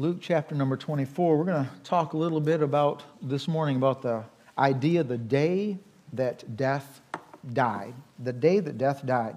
Luke chapter number 24. We're going to talk a little bit about this morning about the idea the day that death died. The day that death died.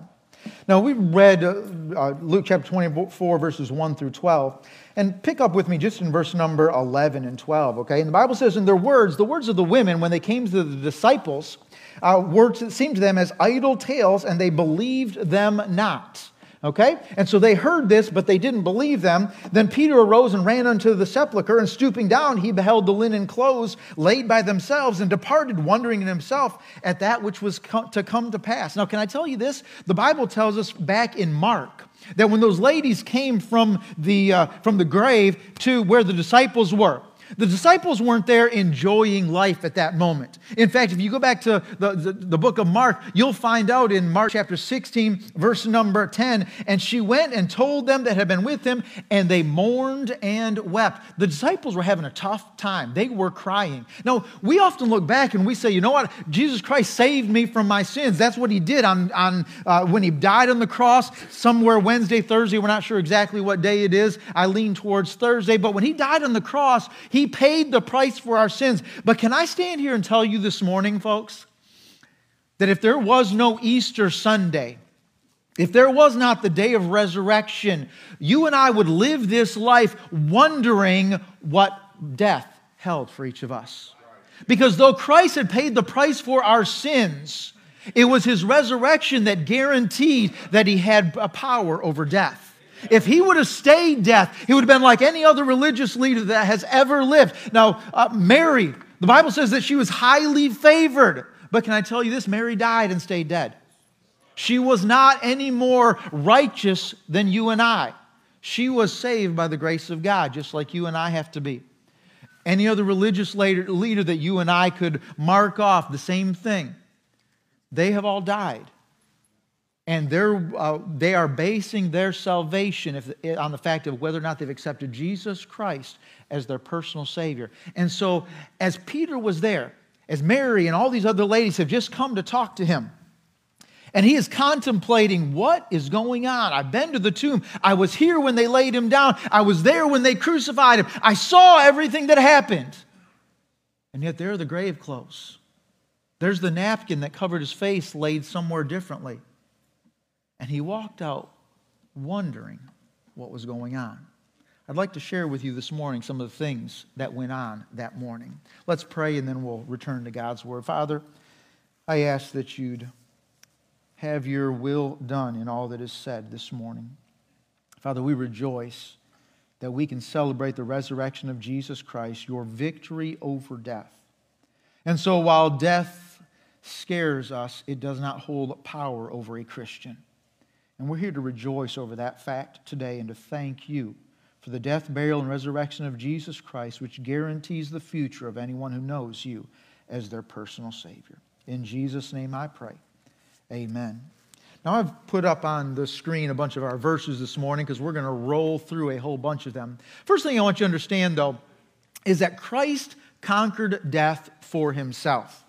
Now, we read uh, uh, Luke chapter 24, verses 1 through 12. And pick up with me just in verse number 11 and 12, okay? And the Bible says, in their words, the words of the women, when they came to the disciples, uh, words that seemed to them as idle tales, and they believed them not. Okay? And so they heard this, but they didn't believe them. Then Peter arose and ran unto the sepulchre, and stooping down, he beheld the linen clothes laid by themselves, and departed, wondering in himself at that which was to come to pass. Now, can I tell you this? The Bible tells us back in Mark that when those ladies came from the, uh, from the grave to where the disciples were, the disciples weren't there enjoying life at that moment. In fact, if you go back to the, the, the, book of Mark, you'll find out in Mark chapter 16, verse number 10, and she went and told them that had been with him, and they mourned and wept. The disciples were having a tough time. They were crying. Now, we often look back and we say, you know what? Jesus Christ saved me from my sins. That's what he did on, on uh, when he died on the cross, somewhere Wednesday, Thursday. We're not sure exactly what day it is. I lean towards Thursday. But when he died on the cross, he paid the price for our sins. But can I stand here and tell you this morning, folks, that if there was no Easter Sunday, if there was not the day of resurrection, you and I would live this life wondering what death held for each of us. Because though Christ had paid the price for our sins, it was his resurrection that guaranteed that he had a power over death. If he would have stayed death, he would have been like any other religious leader that has ever lived. Now, uh, Mary, the Bible says that she was highly favored. But can I tell you this? Mary died and stayed dead. She was not any more righteous than you and I. She was saved by the grace of God, just like you and I have to be. Any other religious leader, leader that you and I could mark off, the same thing. They have all died and they're, uh, they are basing their salvation if, on the fact of whether or not they've accepted Jesus Christ as their personal Savior. And so, as Peter was there, as Mary and all these other ladies have just come to talk to him, and he is contemplating what is going on. I've been to the tomb. I was here when they laid him down. I was there when they crucified him. I saw everything that happened. And yet, there are the grave clothes. There's the napkin that covered his face laid somewhere differently. And he walked out wondering what was going on. I'd like to share with you this morning some of the things that went on that morning. Let's pray and then we'll return to God's Word. Father, I ask that you'd have your will done in all that is said this morning. Father, we rejoice that we can celebrate the resurrection of Jesus Christ, your victory over death. And so while death scares us, it does not hold power over a Christian. And we're here to rejoice over that fact today and to thank you for the death, burial, and resurrection of Jesus Christ, which guarantees the future of anyone who knows you as their personal Savior. In Jesus' name I pray. Amen. Now, I've put up on the screen a bunch of our verses this morning because we're going to roll through a whole bunch of them. First thing I want you to understand, though, is that Christ conquered death for himself.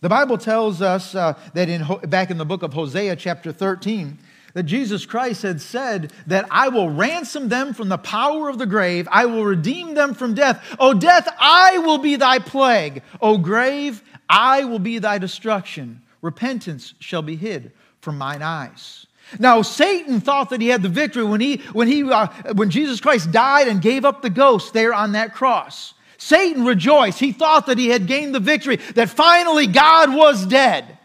The Bible tells us uh, that in, back in the book of Hosea, chapter 13, that Jesus Christ had said that I will ransom them from the power of the grave, I will redeem them from death. O death, I will be thy plague. O grave, I will be thy destruction. Repentance shall be hid from mine eyes. Now, Satan thought that he had the victory when, he, when, he, uh, when Jesus Christ died and gave up the ghost there on that cross. Satan rejoiced. He thought that he had gained the victory, that finally God was dead.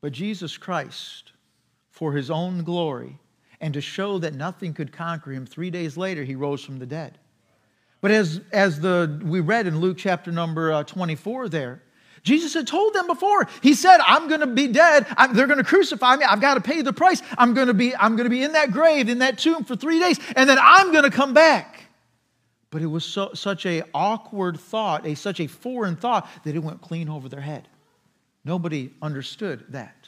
But Jesus Christ for his own glory and to show that nothing could conquer him, three days later he rose from the dead. But as, as the, we read in Luke chapter number uh, 24 there, Jesus had told them before. He said, I'm going to be dead. I'm, they're going to crucify me. I've got to pay the price. I'm going to be, I'm going to be in that grave, in that tomb for three days, and then I'm going to come back. But it was so, such a awkward thought, a, such a foreign thought, that it went clean over their head. Nobody understood that.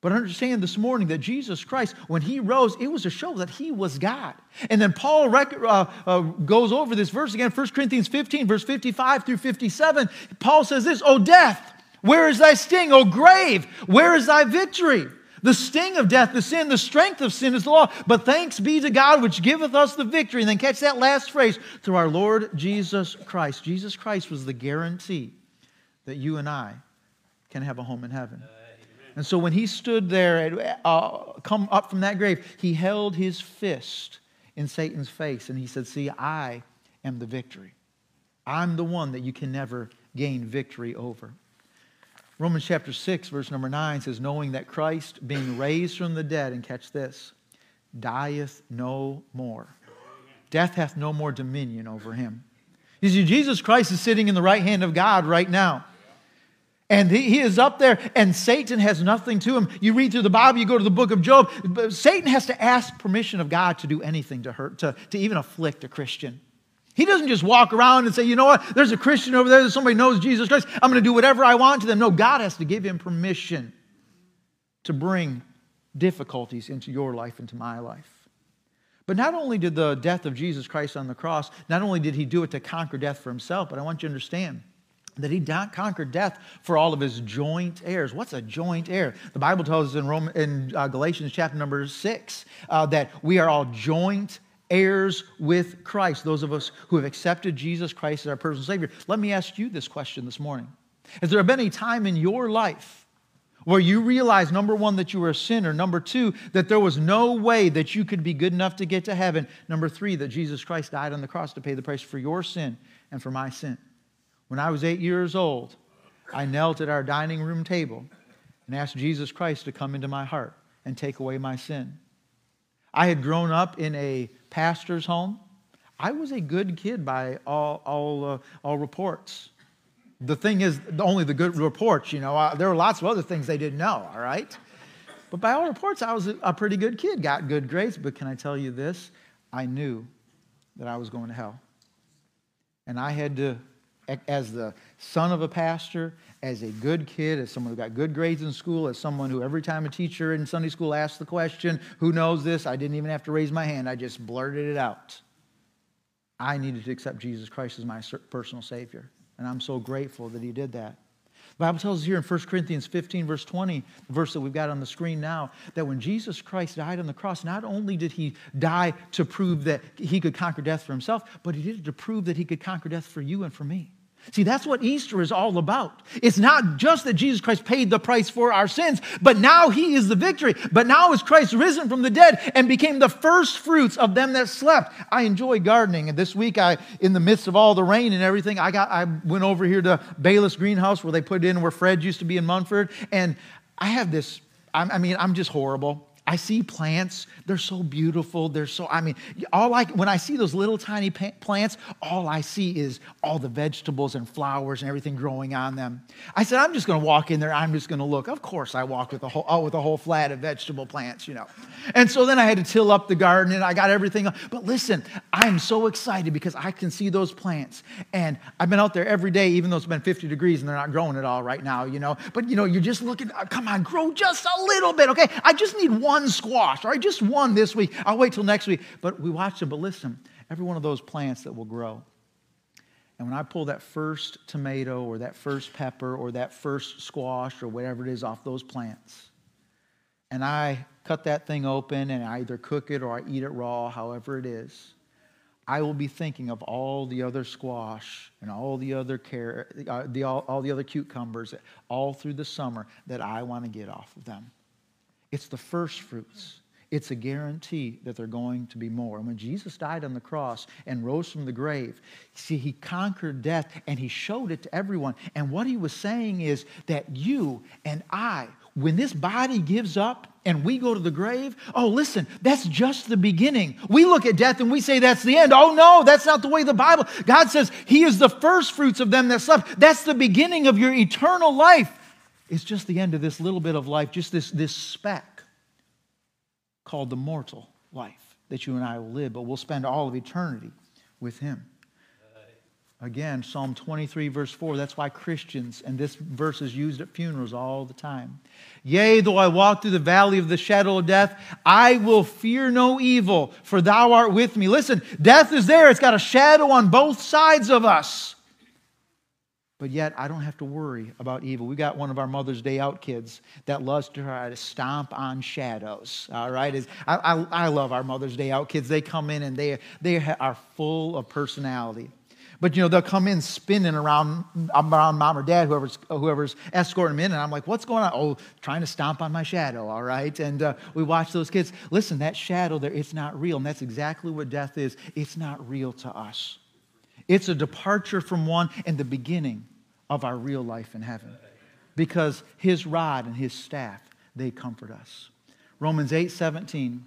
But understand this morning that Jesus Christ, when he rose, it was to show that he was God. And then Paul rec- uh, uh, goes over this verse again, 1 Corinthians 15, verse 55 through 57. Paul says this, O death, where is thy sting? O grave, where is thy victory? The sting of death, the sin, the strength of sin is the law. But thanks be to God which giveth us the victory. And then catch that last phrase through our Lord Jesus Christ. Jesus Christ was the guarantee that you and I can have a home in heaven. And so when he stood there, uh, come up from that grave, he held his fist in Satan's face and he said, See, I am the victory. I'm the one that you can never gain victory over. Romans chapter 6, verse number 9 says, Knowing that Christ, being raised from the dead, and catch this, dieth no more. Death hath no more dominion over him. You see, Jesus Christ is sitting in the right hand of God right now. And he, is up there, and Satan has nothing to him. You read through the Bible, you go to the book of Job, Satan has to ask permission of God to do anything to hurt, to, to even afflict a Christian. He doesn't just walk around and say, you know what, there's a Christian over there somebody knows Jesus Christ. I'm going to do whatever I want to them. No, God has to give him permission to bring difficulties into your life, into my life. But not only did the death of Jesus Christ on the cross, not only did he do it to conquer death for himself, but I want you to understand that he conquered death for all of his joint heirs. What's a joint heir? The Bible tells us in, in uh, Galatians chapter number six uh, that we are all joint heirs with Christ, those of us who have accepted Jesus Christ as our personal Savior. Let me ask you this question this morning. Has there been a time in your life where you realized, number one, that you were a sinner, number two, that there was no way that you could be good enough to get to heaven, number three, that Jesus Christ died on the cross to pay the price for your sin and for my sin? When I was eight years old, I knelt at our dining room table and asked Jesus Christ to come into my heart and take away my sin. I had grown up in a pastor's home. I was a good kid by all, all, uh, all reports. The thing is, only the good reports, you know. Uh, there were lots of other things they didn't know, all right? But by all reports, I was a pretty good kid, got good grades. But can I tell you this? I knew that I was going to hell. And I had to as the son of a pastor, as a good kid, as someone who got good grades in school, as someone who every time a teacher in Sunday school asked the question, Who knows this? I didn't even have to raise my hand, I just blurted it out. I needed to accept Jesus Christ as my personal Savior. And I'm so grateful that He did that. The Bible tells us here in 1 Corinthians 15, verse 20, the verse that we've got on the screen now, that when Jesus Christ died on the cross, not only did he die to prove that he could conquer death for himself, but he did it to prove that he could conquer death for you and for me. See, that's what Easter is all about. It's not just that Jesus Christ paid the price for our sins, but now he is the victory. But now is Christ risen from the dead and became the first fruits of them that slept. I enjoy gardening. And this week, I, in the midst of all the rain and everything, I got I went over here to Bayless Greenhouse where they put it in where Fred used to be in Munford. And I have this, I mean, I'm just horrible. I see plants, they're so beautiful. They're so, I mean, all I, when I see those little tiny plants, all I see is all the vegetables and flowers and everything growing on them. I said, I'm just going to walk in there. I'm just going to look. Of course, I walk with a whole, oh, with a whole flat of vegetable plants, you know. And so then I had to till up the garden and I got everything. Up. But listen, I'm so excited because I can see those plants. And I've been out there every day, even though it's been 50 degrees and they're not growing at all right now, you know. But, you know, you're just looking, oh, come on, grow just a little bit, okay? I just need one one squash, or I just one this week. I'll wait till next week. But we watch them. But listen, every one of those plants that will grow. And when I pull that first tomato or that first pepper or that first squash or whatever it is off those plants, and I cut that thing open and I either cook it or I eat it raw, however it is, I will be thinking of all the other squash and all the other carrot, uh, the, all, all the other cucumbers all through the summer that I want to get off of them. It's the first fruits. It's a guarantee that they're going to be more. And when Jesus died on the cross and rose from the grave, see, he conquered death and he showed it to everyone. And what he was saying is that you and I, when this body gives up and we go to the grave, oh, listen, that's just the beginning. We look at death and we say that's the end. Oh, no, that's not the way the Bible. God says he is the first fruits of them that slept. That's the beginning of your eternal life. It's just the end of this little bit of life, just this, this speck called the mortal life that you and I will live, but we'll spend all of eternity with Him. Again, Psalm 23, verse 4, that's why Christians, and this verse is used at funerals all the time. Yea, though I walk through the valley of the shadow of death, I will fear no evil, for thou art with me. Listen, death is there, it's got a shadow on both sides of us. But yet, I don't have to worry about evil. We got one of our Mother's Day out kids that loves to try to stomp on shadows. All right, I, I, I love our Mother's Day out kids. They come in and they they are full of personality. But you know, they'll come in spinning around around mom or dad, whoever's whoever's escorting them in, and I'm like, "What's going on?" Oh, trying to stomp on my shadow. All right, and uh, we watch those kids. Listen, that shadow there, it's not real, and that's exactly what death is. It's not real to us. It's a departure from one and the beginning of our real life in heaven, because His rod and His staff they comfort us. Romans eight seventeen,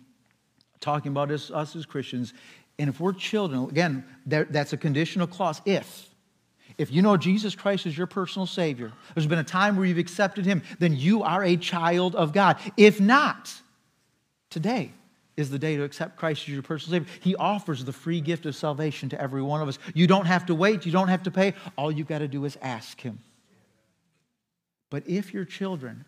talking about us, us as Christians, and if we're children, again, that's a conditional clause. If. If you know Jesus Christ is your personal Savior, there's been a time where you've accepted Him, then you are a child of God. If not, today is the day to accept Christ as your personal Savior. He offers the free gift of salvation to every one of us. You don't have to wait, you don't have to pay. All you've got to do is ask Him. But if you're children,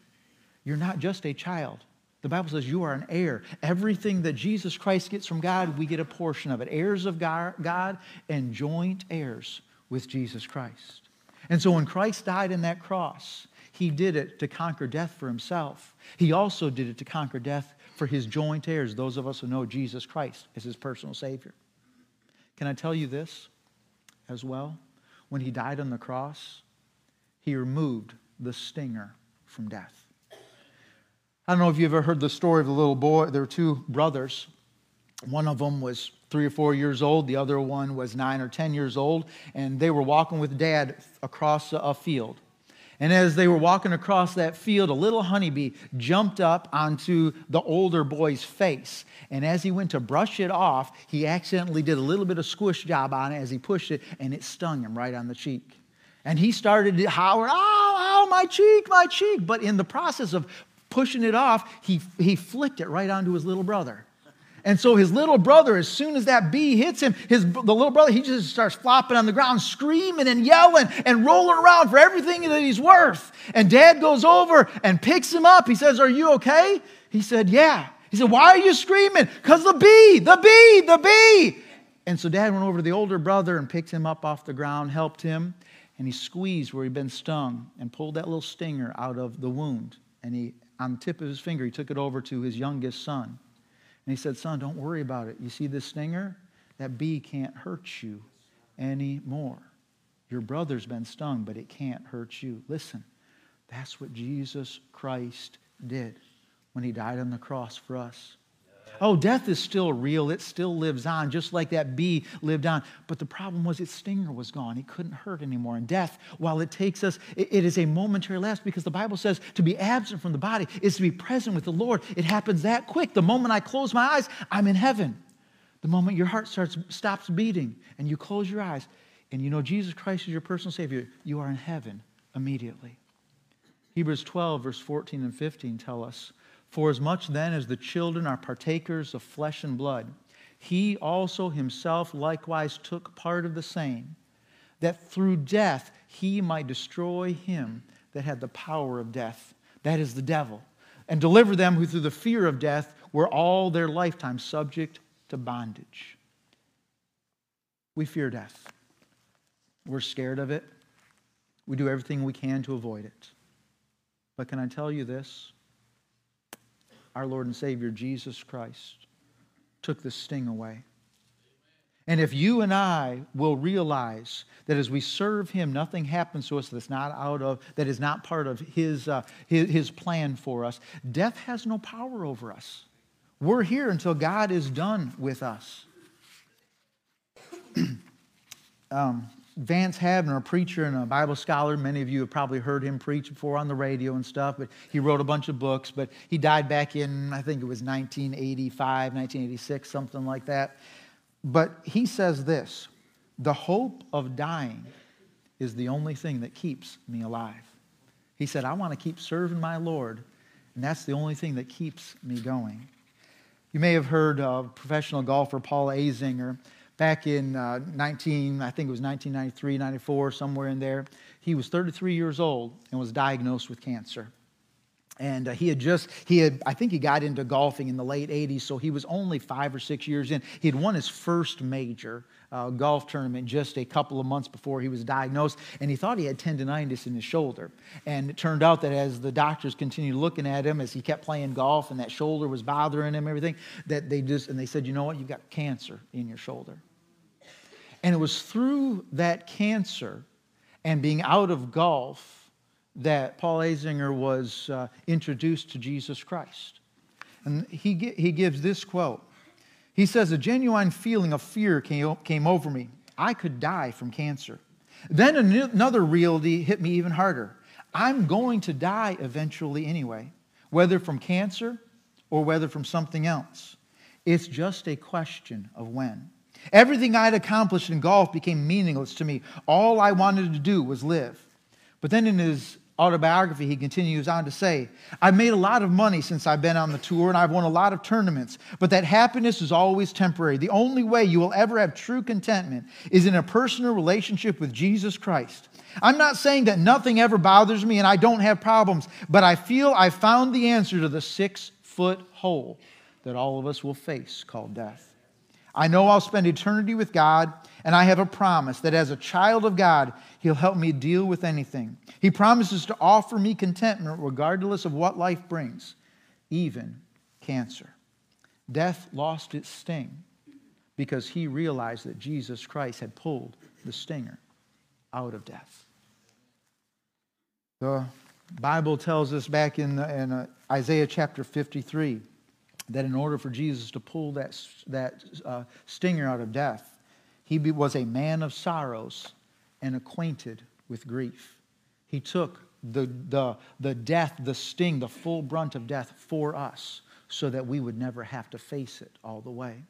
you're not just a child, the Bible says you are an heir. Everything that Jesus Christ gets from God, we get a portion of it. Heirs of God and joint heirs with Jesus Christ. And so when Christ died in that cross, he did it to conquer death for himself. He also did it to conquer death for his joint heirs, those of us who know Jesus Christ as his personal Savior. Can I tell you this as well? When he died on the cross, he removed the stinger from death. I don't know if you've ever heard the story of the little boy. There were two brothers. One of them was three or four years old, the other one was nine or 10 years old, and they were walking with dad across a field. And as they were walking across that field, a little honeybee jumped up onto the older boy's face. And as he went to brush it off, he accidentally did a little bit of squish job on it as he pushed it, and it stung him right on the cheek. And he started to holler, ow, ow, my cheek, my cheek. But in the process of pushing it off, he, he flicked it right onto his little brother. And so his little brother, as soon as that bee hits him, his, the little brother, he just starts flopping on the ground, screaming and yelling and rolling around for everything that he's worth. And dad goes over and picks him up. He says, Are you okay? He said, Yeah. He said, Why are you screaming? Because the bee, the bee, the bee. And so dad went over to the older brother and picked him up off the ground, helped him, and he squeezed where he'd been stung and pulled that little stinger out of the wound. And he on the tip of his finger, he took it over to his youngest son. And he said, Son, don't worry about it. You see this stinger? That bee can't hurt you anymore. Your brother's been stung, but it can't hurt you. Listen, that's what Jesus Christ did when he died on the cross for us. Oh, death is still real. It still lives on, just like that bee lived on. But the problem was its stinger was gone. It couldn't hurt anymore. And death, while it takes us, it is a momentary lapse because the Bible says to be absent from the body is to be present with the Lord. It happens that quick. The moment I close my eyes, I'm in heaven. The moment your heart starts stops beating and you close your eyes and you know Jesus Christ is your personal Savior, you are in heaven immediately. Hebrews 12, verse 14 and 15 tell us for as much then as the children are partakers of flesh and blood, he also himself likewise took part of the same, that through death he might destroy him that had the power of death, that is the devil, and deliver them who through the fear of death were all their lifetime subject to bondage. We fear death. We're scared of it. We do everything we can to avoid it. But can I tell you this? Our Lord and Savior Jesus Christ took the sting away. And if you and I will realize that as we serve Him, nothing happens to us that's not out of, that is not part of His, uh, his, his plan for us, death has no power over us. We're here until God is done with us. um, Vance Havner, a preacher and a Bible scholar, many of you have probably heard him preach before on the radio and stuff, but he wrote a bunch of books. But he died back in, I think it was 1985, 1986, something like that. But he says this the hope of dying is the only thing that keeps me alive. He said, I want to keep serving my Lord, and that's the only thing that keeps me going. You may have heard of professional golfer Paul Azinger back in uh, 19, I think it was 1993, 94, somewhere in there. He was 33 years old and was diagnosed with cancer. And uh, he had just he had i think he got into golfing in the late 80s so he was only five or six years in. He had won his first major uh, golf tournament just a couple of months before he was diagnosed and he thought he had tendonitis in his shoulder. And it turned out that as the doctors continued looking at him as he kept playing golf and that shoulder was bothering him everything that they just and they said you know what? You've got cancer in your shoulder. And it was through that cancer and being out of golf that Paul Azinger was uh, introduced to Jesus Christ. And he, he gives this quote. He says, A genuine feeling of fear came, came over me. I could die from cancer. Then another reality hit me even harder. I'm going to die eventually anyway, whether from cancer or whether from something else. It's just a question of when. Everything I'd accomplished in golf became meaningless to me. All I wanted to do was live. But then in his autobiography, he continues on to say, I've made a lot of money since I've been on the tour and I've won a lot of tournaments, but that happiness is always temporary. The only way you will ever have true contentment is in a personal relationship with Jesus Christ. I'm not saying that nothing ever bothers me and I don't have problems, but I feel I found the answer to the six foot hole that all of us will face called death. I know I'll spend eternity with God, and I have a promise that as a child of God, He'll help me deal with anything. He promises to offer me contentment regardless of what life brings, even cancer. Death lost its sting because he realized that Jesus Christ had pulled the stinger out of death. The Bible tells us back in, the, in uh, Isaiah chapter 53 that in order for Jesus to pull that, that uh, stinger out of death, he was a man of sorrows and acquainted with grief. He took the, the, the death, the sting, the full brunt of death for us so that we would never have to face it all the way.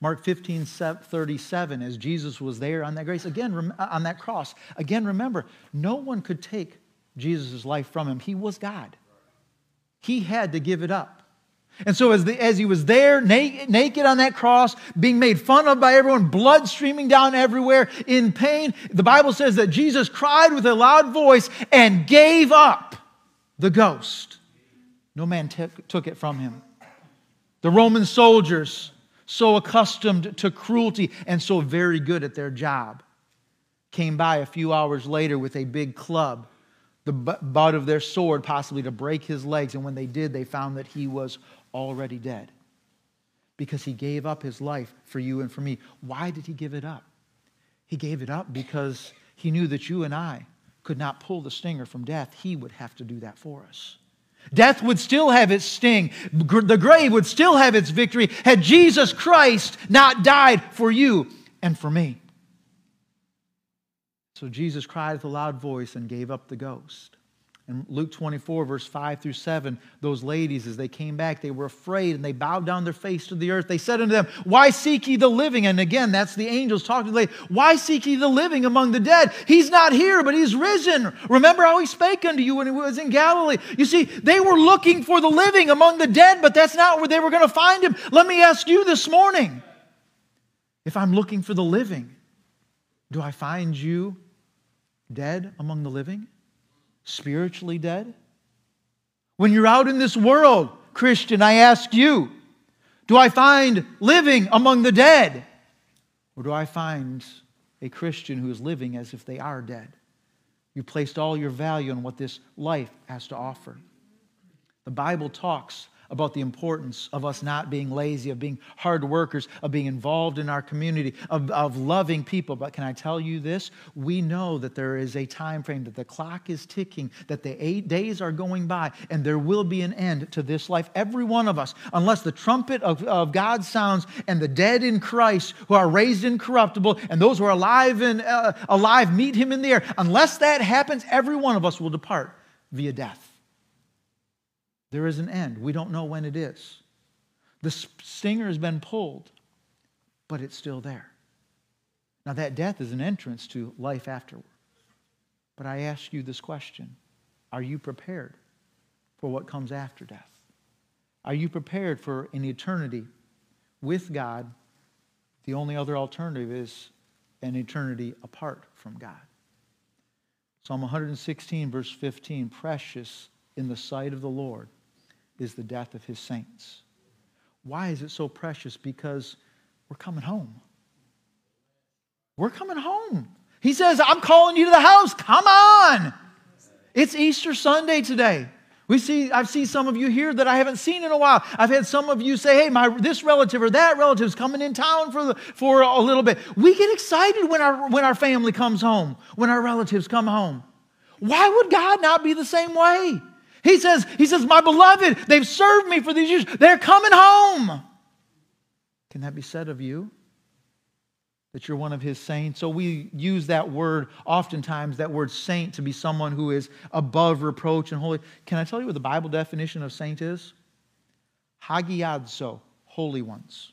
Mark 15, 37, as Jesus was there on that grace, again, on that cross, again, remember, no one could take Jesus' life from him. He was God. He had to give it up. And so, as, the, as he was there, naked, naked on that cross, being made fun of by everyone, blood streaming down everywhere, in pain, the Bible says that Jesus cried with a loud voice and gave up the ghost. No man t- took it from him. The Roman soldiers, so accustomed to cruelty and so very good at their job, came by a few hours later with a big club the butt of their sword, possibly to break his legs. And when they did, they found that he was already dead because he gave up his life for you and for me. Why did he give it up? He gave it up because he knew that you and I could not pull the stinger from death. He would have to do that for us. Death would still have its sting. The grave would still have its victory had Jesus Christ not died for you and for me. So Jesus cried with a loud voice and gave up the ghost. In Luke 24, verse 5 through 7, those ladies, as they came back, they were afraid and they bowed down their face to the earth. They said unto them, Why seek ye the living? And again, that's the angels talking to the lady. Why seek ye the living among the dead? He's not here, but he's risen. Remember how he spake unto you when he was in Galilee. You see, they were looking for the living among the dead, but that's not where they were going to find him. Let me ask you this morning if I'm looking for the living, do I find you dead among the living? Spiritually dead? When you're out in this world, Christian, I ask you, do I find living among the dead? Or do I find a Christian who is living as if they are dead? You placed all your value on what this life has to offer. The Bible talks about the importance of us not being lazy, of being hard workers, of being involved in our community, of, of loving people. But can I tell you this? We know that there is a time frame, that the clock is ticking, that the eight days are going by, and there will be an end to this life. Every one of us, unless the trumpet of, of God sounds and the dead in Christ who are raised incorruptible and those who are alive and uh, alive meet him in the air, unless that happens, every one of us will depart via death. There is an end. We don't know when it is. The stinger has been pulled, but it's still there. Now, that death is an entrance to life afterward. But I ask you this question Are you prepared for what comes after death? Are you prepared for an eternity with God? The only other alternative is an eternity apart from God. Psalm 116, verse 15 Precious in the sight of the Lord is the death of his saints. Why is it so precious? Because we're coming home. We're coming home. He says, I'm calling you to the house. Come on. It's Easter Sunday today. We see, I've seen some of you here that I haven't seen in a while. I've had some of you say, hey, my, this relative or that relative is coming in town for, the, for a little bit. We get excited when our, when our family comes home, when our relatives come home. Why would God not be the same way? He says, he says, my beloved, they've served me for these years. They're coming home. Can that be said of you? That you're one of his saints. So we use that word oftentimes, that word saint, to be someone who is above reproach and holy. Can I tell you what the Bible definition of saint is? Hagiadzo, holy ones.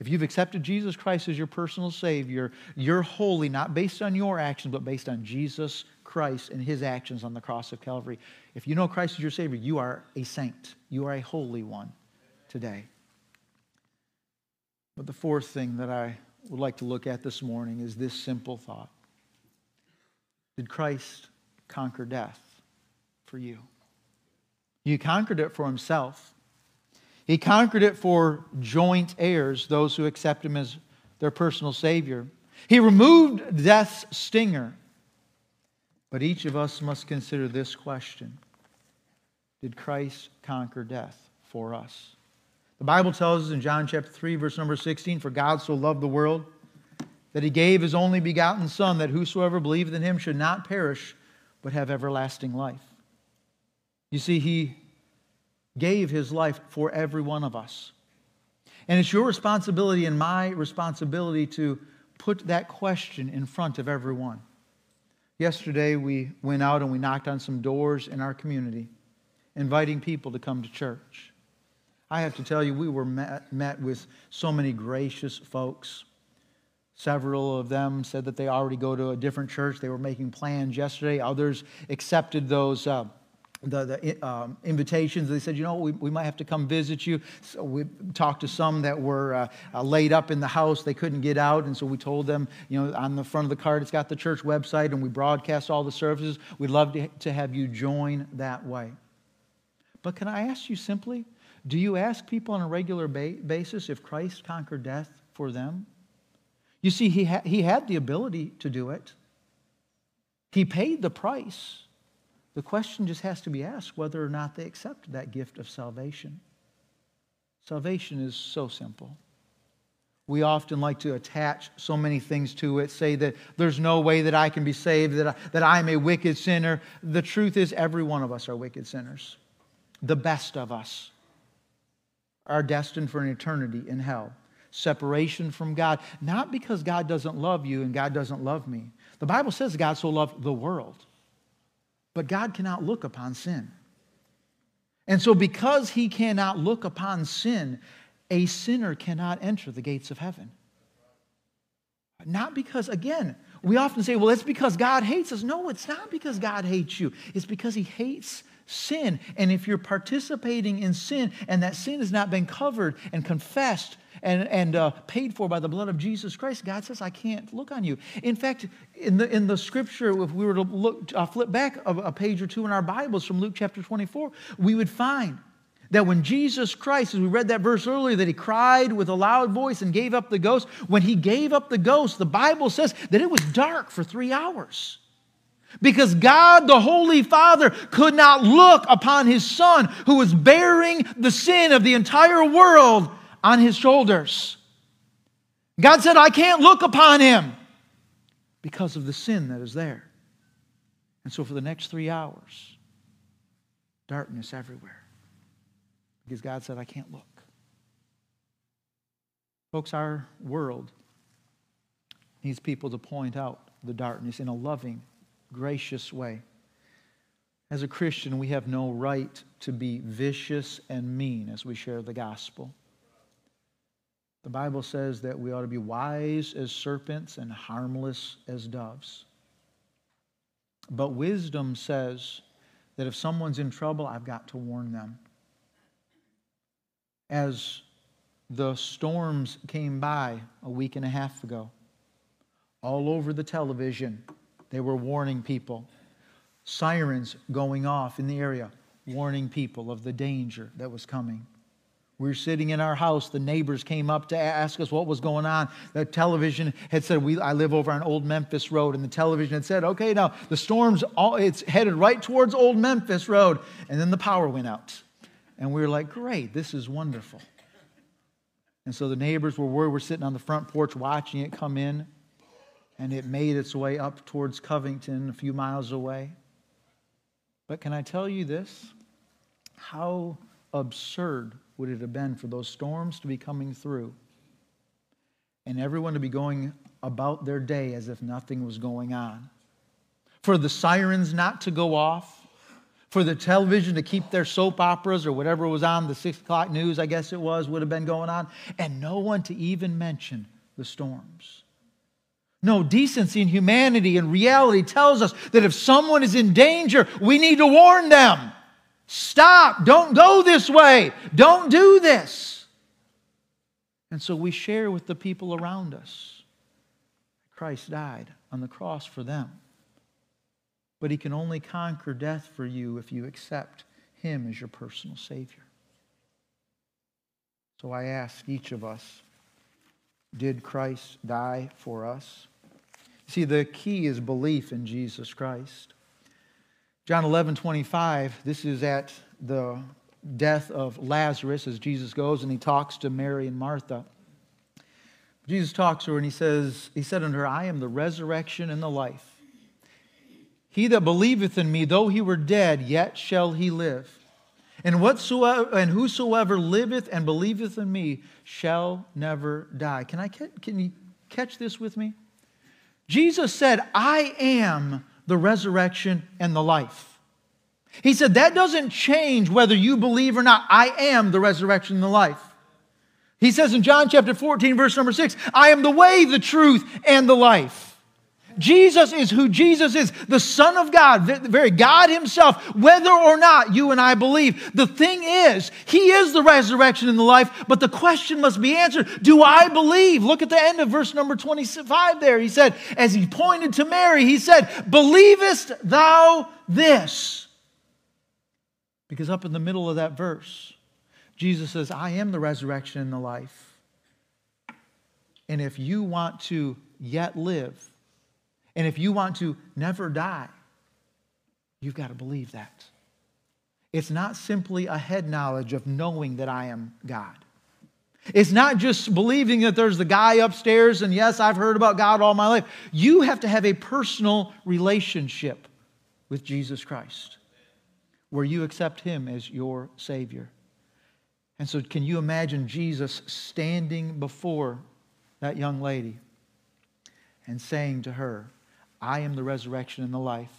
If you've accepted Jesus Christ as your personal Savior, you're holy, not based on your actions, but based on Jesus Christ and his actions on the cross of Calvary. If you know Christ as your Savior, you are a saint. You are a holy one today. But the fourth thing that I would like to look at this morning is this simple thought Did Christ conquer death for you? He conquered it for himself. He conquered it for joint heirs, those who accept him as their personal Savior. He removed death's stinger but each of us must consider this question Did Christ conquer death for us? The Bible tells us in John chapter 3, verse number 16 For God so loved the world that he gave his only begotten Son, that whosoever believeth in him should not perish, but have everlasting life. You see, he gave his life for every one of us. And it's your responsibility and my responsibility to put that question in front of everyone. Yesterday, we went out and we knocked on some doors in our community, inviting people to come to church. I have to tell you, we were met, met with so many gracious folks. Several of them said that they already go to a different church. They were making plans yesterday. Others accepted those. Uh, the, the um, invitations. They said, you know, we, we might have to come visit you. So we talked to some that were uh, uh, laid up in the house. They couldn't get out. And so we told them, you know, on the front of the card, it's got the church website and we broadcast all the services. We'd love to, to have you join that way. But can I ask you simply, do you ask people on a regular ba- basis if Christ conquered death for them? You see, he, ha- he had the ability to do it. He paid the price. The question just has to be asked whether or not they accept that gift of salvation. Salvation is so simple. We often like to attach so many things to it, say that there's no way that I can be saved, that, I, that I'm a wicked sinner. The truth is, every one of us are wicked sinners. The best of us are destined for an eternity in hell. Separation from God, not because God doesn't love you and God doesn't love me. The Bible says God so loved the world but God cannot look upon sin. And so, because he cannot look upon sin, a sinner cannot enter the gates of heaven. Not because, again, we often say, well, it's because God hates us. No, it's not because God hates you. It's because he hates sin. And if you're participating in sin and that sin has not been covered and confessed and, and uh, paid for by the blood of Jesus Christ, God says, I can't look on you. In fact, in the, in the scripture, if we were to look, uh, flip back a, a page or two in our Bibles from Luke chapter 24, we would find that when Jesus Christ, as we read that verse earlier, that he cried with a loud voice and gave up the ghost, when he gave up the ghost, the Bible says that it was dark for three hours. Because God, the Holy Father, could not look upon his Son who was bearing the sin of the entire world on his shoulders. God said, I can't look upon him because of the sin that is there. And so for the next three hours, darkness everywhere. Because God said, I can't look. Folks, our world needs people to point out the darkness in a loving, gracious way. As a Christian, we have no right to be vicious and mean as we share the gospel. The Bible says that we ought to be wise as serpents and harmless as doves. But wisdom says that if someone's in trouble, I've got to warn them. As the storms came by a week and a half ago, all over the television, they were warning people. Sirens going off in the area. warning people of the danger that was coming. We were sitting in our house. The neighbors came up to ask us what was going on. The television had said, we, I live over on Old Memphis Road, and the television had said, okay, now the storm's all, it's headed right towards Old Memphis Road. And then the power went out. And we were like, great, this is wonderful. And so the neighbors were worried. We're sitting on the front porch watching it come in, and it made its way up towards Covington, a few miles away. But can I tell you this? How absurd would it have been for those storms to be coming through and everyone to be going about their day as if nothing was going on? For the sirens not to go off? For the television to keep their soap operas or whatever was on the six o'clock news, I guess it was, would have been going on, and no one to even mention the storms. No, decency and humanity and reality tells us that if someone is in danger, we need to warn them. Stop. Don't go this way. Don't do this. And so we share with the people around us. Christ died on the cross for them. But he can only conquer death for you if you accept him as your personal Savior. So I ask each of us did Christ die for us? See, the key is belief in Jesus Christ. John 11, 25, this is at the death of Lazarus as Jesus goes and he talks to Mary and Martha. Jesus talks to her and he says, He said unto her, I am the resurrection and the life. He that believeth in me, though he were dead, yet shall he live. And whatsoever and whosoever liveth and believeth in me shall never die. Can I can you catch this with me? Jesus said, I am the resurrection, and the life. He said, That doesn't change whether you believe or not. I am the resurrection and the life. He says in John chapter 14, verse number 6, I am the way, the truth, and the life. Jesus is who Jesus is, the Son of God, the very God Himself, whether or not you and I believe. The thing is, He is the resurrection and the life, but the question must be answered Do I believe? Look at the end of verse number 25 there. He said, as He pointed to Mary, He said, Believest thou this? Because up in the middle of that verse, Jesus says, I am the resurrection and the life. And if you want to yet live, and if you want to never die, you've got to believe that. It's not simply a head knowledge of knowing that I am God. It's not just believing that there's the guy upstairs and yes, I've heard about God all my life. You have to have a personal relationship with Jesus Christ where you accept Him as your Savior. And so, can you imagine Jesus standing before that young lady and saying to her, I am the resurrection and the life.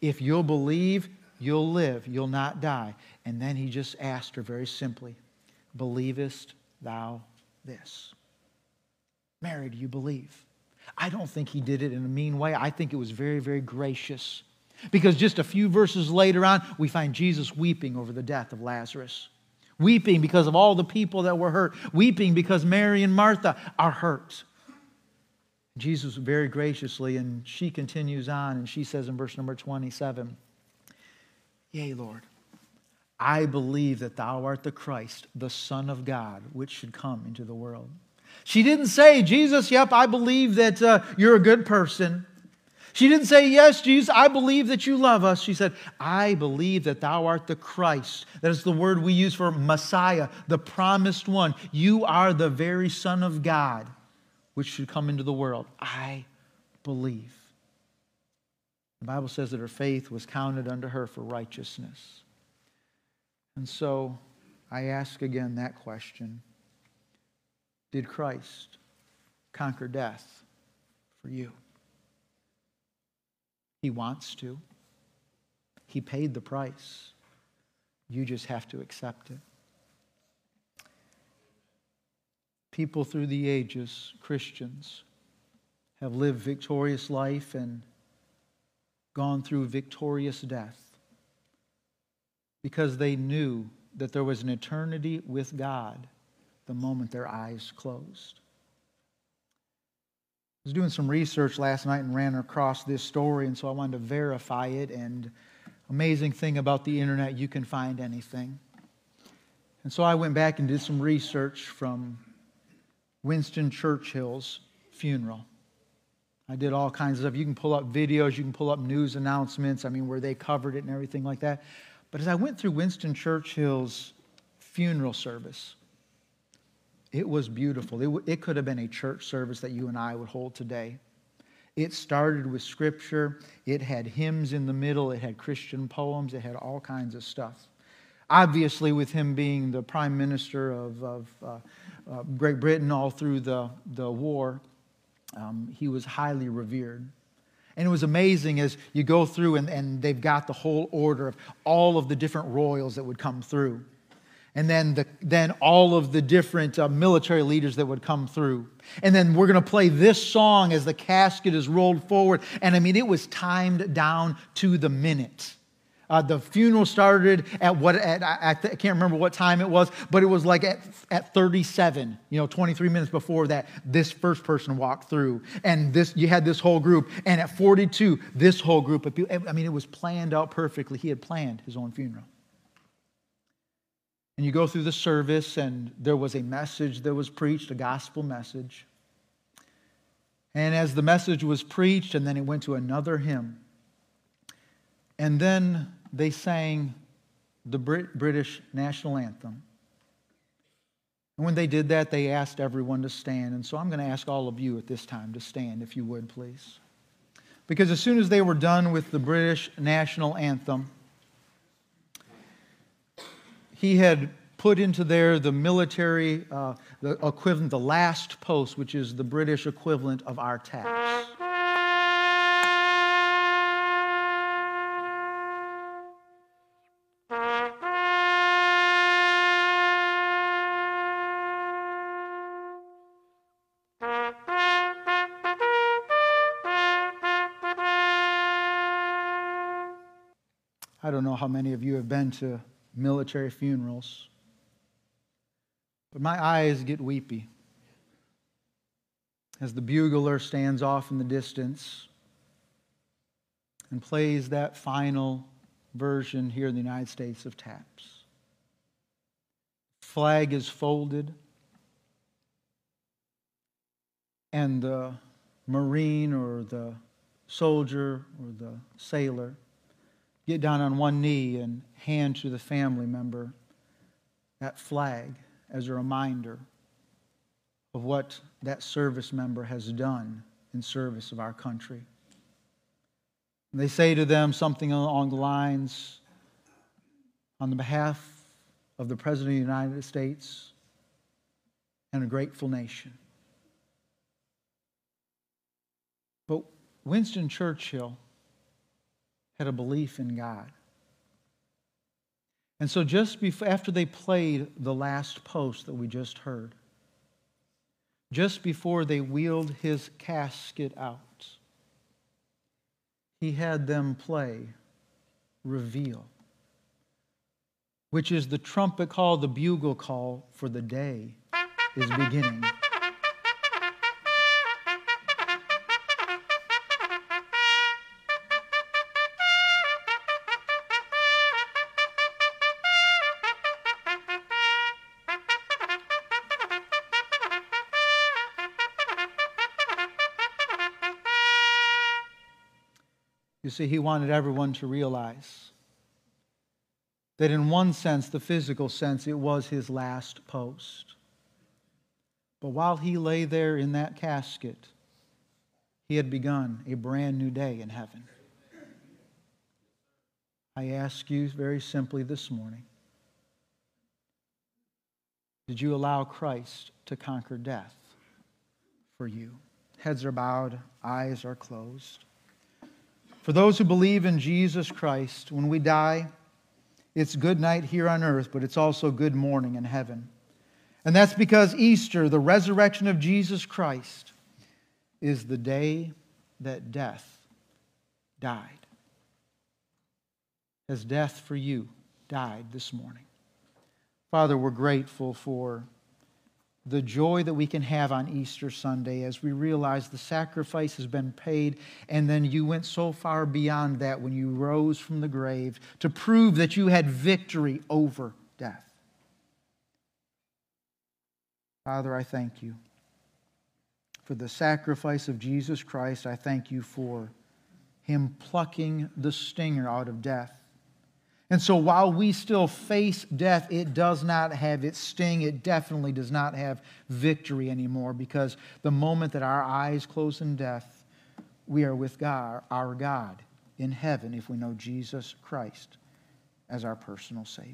If you'll believe, you'll live, you'll not die. And then he just asked her very simply, Believest thou this? Mary, do you believe? I don't think he did it in a mean way. I think it was very, very gracious. Because just a few verses later on, we find Jesus weeping over the death of Lazarus. Weeping because of all the people that were hurt. Weeping because Mary and Martha are hurt. Jesus very graciously, and she continues on, and she says in verse number 27 Yea, Lord, I believe that thou art the Christ, the Son of God, which should come into the world. She didn't say, Jesus, yep, I believe that uh, you're a good person. She didn't say, Yes, Jesus, I believe that you love us. She said, I believe that thou art the Christ. That is the word we use for Messiah, the promised one. You are the very Son of God which should come into the world. I believe. The Bible says that her faith was counted unto her for righteousness. And so I ask again that question Did Christ conquer death for you? He wants to. He paid the price. You just have to accept it. People through the ages, Christians, have lived victorious life and gone through victorious death because they knew that there was an eternity with God the moment their eyes closed. I was doing some research last night and ran across this story, and so I wanted to verify it. And amazing thing about the internet, you can find anything. And so I went back and did some research from Winston Churchill's funeral. I did all kinds of stuff. You can pull up videos, you can pull up news announcements, I mean, where they covered it and everything like that. But as I went through Winston Churchill's funeral service, it was beautiful. It, it could have been a church service that you and I would hold today. It started with scripture, it had hymns in the middle, it had Christian poems, it had all kinds of stuff. Obviously, with him being the prime minister of, of uh, uh, Great Britain all through the, the war, um, he was highly revered. And it was amazing as you go through, and, and they've got the whole order of all of the different royals that would come through and then, the, then all of the different uh, military leaders that would come through. And then we're going to play this song as the casket is rolled forward. And I mean, it was timed down to the minute. Uh, the funeral started at what, at, I, I can't remember what time it was, but it was like at, at 37, you know, 23 minutes before that, this first person walked through. And this, you had this whole group. And at 42, this whole group of people, I mean, it was planned out perfectly. He had planned his own funeral. And you go through the service, and there was a message that was preached, a gospel message. And as the message was preached, and then it went to another hymn, and then they sang the Brit- British national anthem. And when they did that, they asked everyone to stand. And so I'm going to ask all of you at this time to stand, if you would, please. Because as soon as they were done with the British national anthem, he had put into there the military, uh, the equivalent, the last post, which is the British equivalent of our taps. I don't know how many of you have been to military funerals. But my eyes get weepy as the bugler stands off in the distance and plays that final version here in the United States of taps. Flag is folded, and the Marine or the soldier or the sailor get down on one knee and hand to the family member that flag as a reminder of what that service member has done in service of our country. And they say to them something along the lines on the behalf of the President of the United States and a grateful nation. But Winston Churchill had a belief in God. And so, just before, after they played the last post that we just heard, just before they wheeled his casket out, he had them play Reveille, which is the trumpet call, the bugle call for the day is beginning. He wanted everyone to realize that, in one sense, the physical sense, it was his last post. But while he lay there in that casket, he had begun a brand new day in heaven. I ask you very simply this morning Did you allow Christ to conquer death for you? Heads are bowed, eyes are closed. For those who believe in Jesus Christ, when we die, it's good night here on earth, but it's also good morning in heaven. And that's because Easter, the resurrection of Jesus Christ, is the day that death died. Has death for you died this morning? Father, we're grateful for the joy that we can have on Easter Sunday as we realize the sacrifice has been paid, and then you went so far beyond that when you rose from the grave to prove that you had victory over death. Father, I thank you for the sacrifice of Jesus Christ. I thank you for him plucking the stinger out of death. And so while we still face death, it does not have its sting. It definitely does not have victory anymore because the moment that our eyes close in death, we are with God, our God in heaven if we know Jesus Christ as our personal Savior.